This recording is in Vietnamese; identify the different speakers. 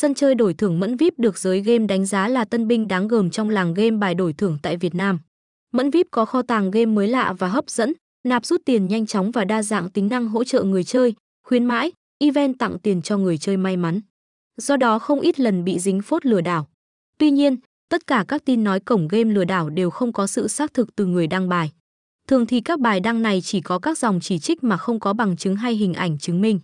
Speaker 1: Sân chơi đổi thưởng Mẫn VIP được giới game đánh giá là tân binh đáng gờm trong làng game bài đổi thưởng tại Việt Nam. Mẫn VIP có kho tàng game mới lạ và hấp dẫn, nạp rút tiền nhanh chóng và đa dạng tính năng hỗ trợ người chơi, khuyến mãi, event tặng tiền cho người chơi may mắn. Do đó không ít lần bị dính phốt lừa đảo. Tuy nhiên, tất cả các tin nói cổng game lừa đảo đều không có sự xác thực từ người đăng bài. Thường thì các bài đăng này chỉ có các dòng chỉ trích mà không có bằng chứng hay hình ảnh chứng minh.